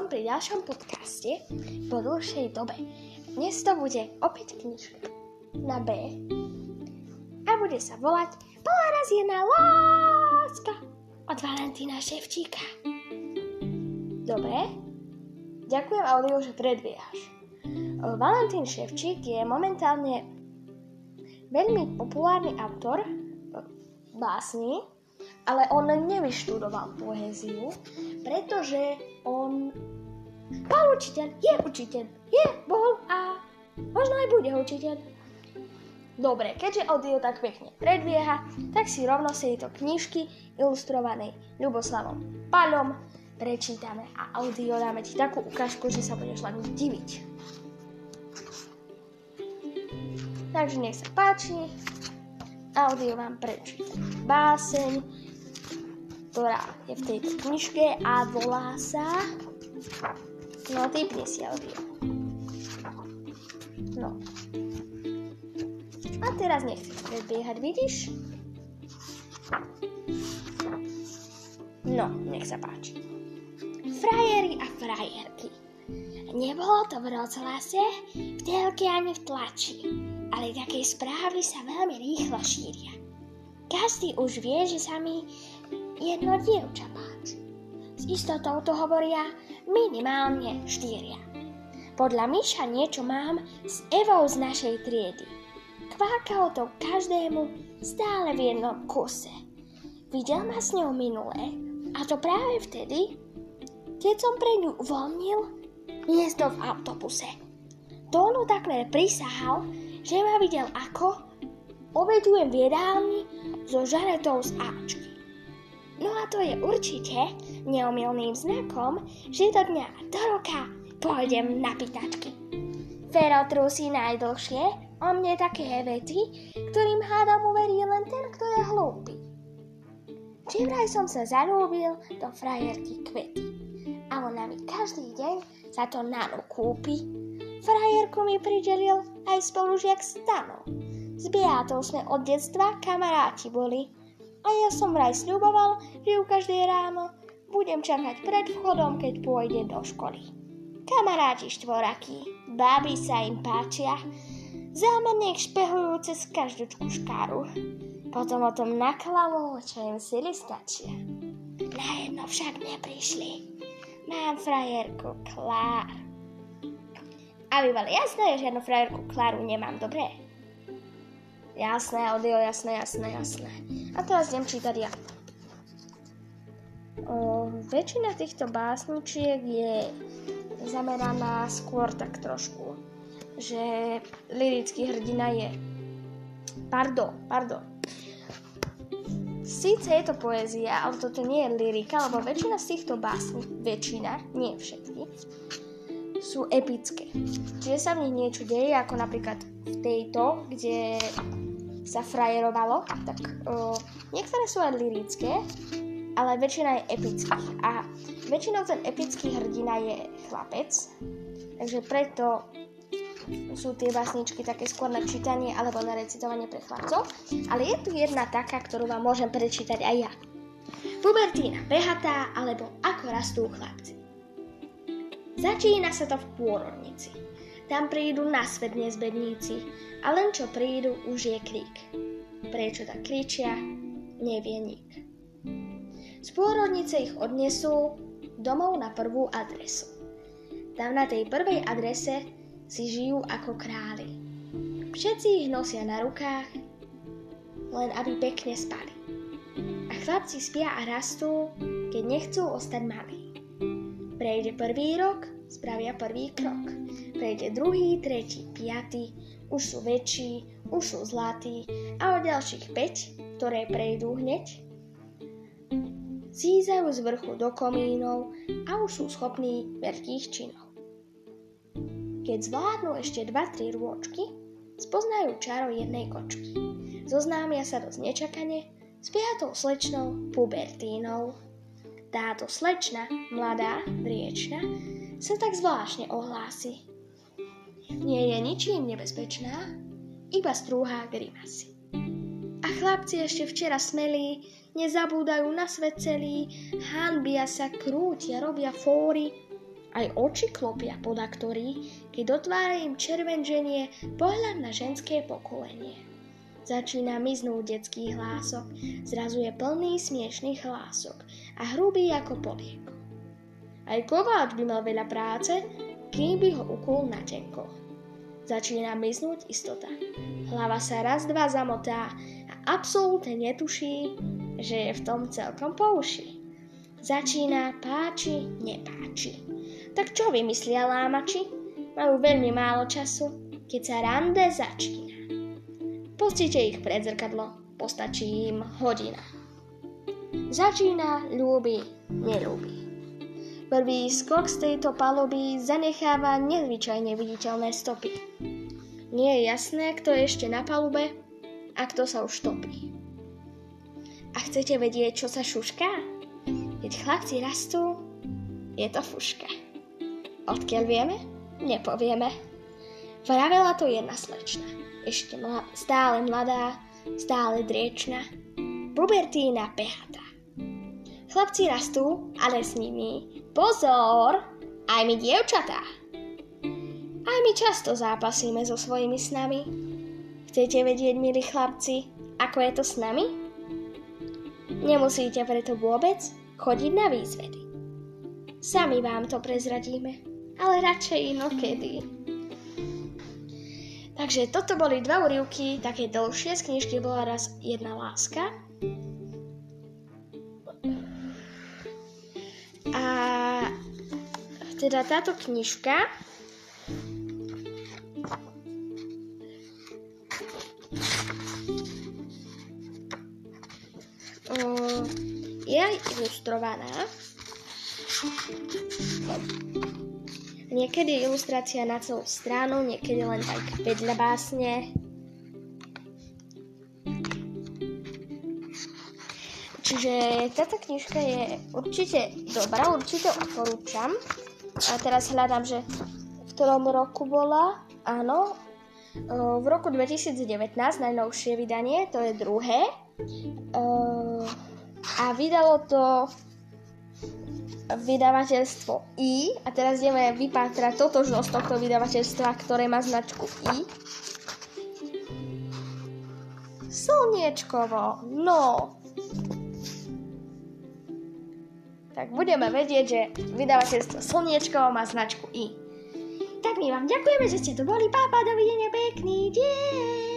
som pri ďalšom podcaste po dlhšej dobe. Dnes to bude opäť knižka na B a bude sa volať Polaraziená láska od Valentína Ševčíka. Dobre, ďakujem Audio, že predbiehaš. Valentín Ševčík je momentálne veľmi populárny autor básni, ale on nevyštudoval poéziu, pretože on bol učiteľ, je učiteľ, je, bol a možno aj bude učiteľ. Dobre, keďže audio tak pekne predbieha, tak si rovno z tejto knižky ilustrovanej Ľuboslavom Palom prečítame a audio dáme ti takú ukážku, že sa budeš len diviť. Takže nech sa páči, audio vám prečíta báseň, ktorá je v tejto knižke a volá sa... No, typni si audio. No. A teraz nechceš predbiehať, vidíš? No, nech sa páči. Frajeri a frajerky. Nebolo to v rozhlase, v telke ani v tlači, ale také správy sa veľmi rýchlo šíria. Každý už vie, že sa mi jedno dievča páči. S istotou to hovoria minimálne štyria. Podľa Miša niečo mám s Evou z našej triedy. Kvákalo to každému stále v jednom kuse. Videl ma s ňou minule a to práve vtedy, keď som pre ňu uvoľnil miesta v autobuse. Tónu takmer prisahal, že ma videl ako obedujem v jedálni so žaretou z Ačky. No a to je určite neomilným znakom, že do dňa do roka pôjdem na pýtačky. Fero trúsi najdlhšie o mne také vety, ktorým hádam uverí len ten, kto je hlúpy. Či vraj som sa zalúbil do frajerky kvety. A ona mi každý deň za to nano kúpi. Frajerku mi pridelil aj spolužiak Stano. S Beatou sme od detstva kamaráti boli a ja som vraj sľuboval, že ju každé ráno budem čakať pred vchodom, keď pôjde do školy. Kamaráti štvorakí, báby sa im páčia, zámerne ich špehujú cez každúčku škáru. Potom o tom naklamú, čo im sily stačia. Na jedno však neprišli. Mám frajerku Klár. Aby bolo jasné, žiadnu frajerku Kláru nemám, dobre? Jasné, audio, jasné, jasné, jasné. A teraz idem čítať ja. O, väčšina týchto básničiek je zameraná skôr tak trošku, že lirický hrdina je... Pardon, pardon. Sice je to poézia, ale toto nie je lyrika, lebo väčšina z týchto básní, väčšina, nie všetky, sú epické. Čiže sa v nich niečo deje, ako napríklad v tejto, kde sa frajerovalo, tak uh, niektoré sú aj lirické, ale väčšina je epických. A väčšinou ten epický hrdina je chlapec, takže preto sú tie básničky také skôr na čítanie alebo na recitovanie pre chlapcov. Ale je tu jedna taká, ktorú vám môžem prečítať aj ja. Pubertína behatá alebo ako rastú chlapci. Začína sa to v pôrodnici. Tam prídu na svet nezbedníci a len čo prídu, už je krík. Prečo tak kričia, nevie nik. Z ich odnesú domov na prvú adresu. Tam na tej prvej adrese si žijú ako králi. Všetci ich nosia na rukách, len aby pekne spali. A chlapci spia a rastú, keď nechcú ostať malí. Prejde prvý rok, spravia prvý krok. Prejde druhý, tretí, piatý, už sú väčší, už sú zlatí a o ďalších 5, ktoré prejdú hneď, zízajú z vrchu do komínov a už sú schopní veľkých činov. Keď zvládnu ešte 2-3 rôčky, spoznajú čaro jednej kočky. Zoznámia sa dosť nečakane s piatou slečnou pubertínou. Táto slečna, mladá, driečna, sa tak zvláštne ohlási. Nie je ničím nebezpečná, iba strúhá grimasy. A chlapci ešte včera smelí, nezabúdajú na svet celý, hanbia sa, krútia, robia fóry, Aj oči klopia podaktorí, keď dotvára im červenženie pohľad na ženské pokolenie. Začína miznúť detský hlások, zrazu je plný smiešných hlások a hrubý ako polieko. Aj kováč by mal veľa práce, kým by ho ukul na tenkoch. Začína miznúť istota. Hlava sa raz, dva zamotá a absolútne netuší, že je v tom celkom po uši. Začína páči, nepáči. Tak čo vymyslia lámači? Majú veľmi málo času, keď sa rande začína. Pustite ich pred zrkadlo, postačí im hodina. Začína, ľúbi, nelúbi. Prvý skok z tejto paluby zanecháva nezvyčajne viditeľné stopy. Nie je jasné, kto je ešte na palube a kto sa už topí. A chcete vedieť, čo sa šušká? Keď chlapci rastú, je to fuška. Odkiaľ vieme? Nepovieme. Vravela to jedna slečna. Ešte mla- stále mladá, stále driečna. Pubertína pehata. Chlapci rastú, ale s nimi pozor, aj my dievčatá. Aj my často zápasíme so svojimi snami. Chcete vedieť, milí chlapci, ako je to s nami? Nemusíte preto vôbec chodiť na výzvedy. Sami vám to prezradíme, ale radšej inokedy. Takže toto boli dva úrivky, také dlhšie, z knižky bola raz jedna láska. Teda táto knižka je aj ilustrovaná. Niekedy je ilustrácia na celú stranu, niekedy len tak vedľa básne. Čiže táto knižka je určite dobrá, určite odporúčam. A teraz hľadám, že v ktorom roku bola. Áno, v roku 2019, najnovšie vydanie, to je druhé a vydalo to vydavateľstvo I a teraz ideme vypátrať totožnosť tohto vydavateľstva, ktoré má značku I. Slniečkovo, no. Tak budeme vedieť, že vydavateľstvo Slniečkovo má značku I. Tak my vám ďakujeme, že ste tu boli, pápa, dovidenia, pekný deň.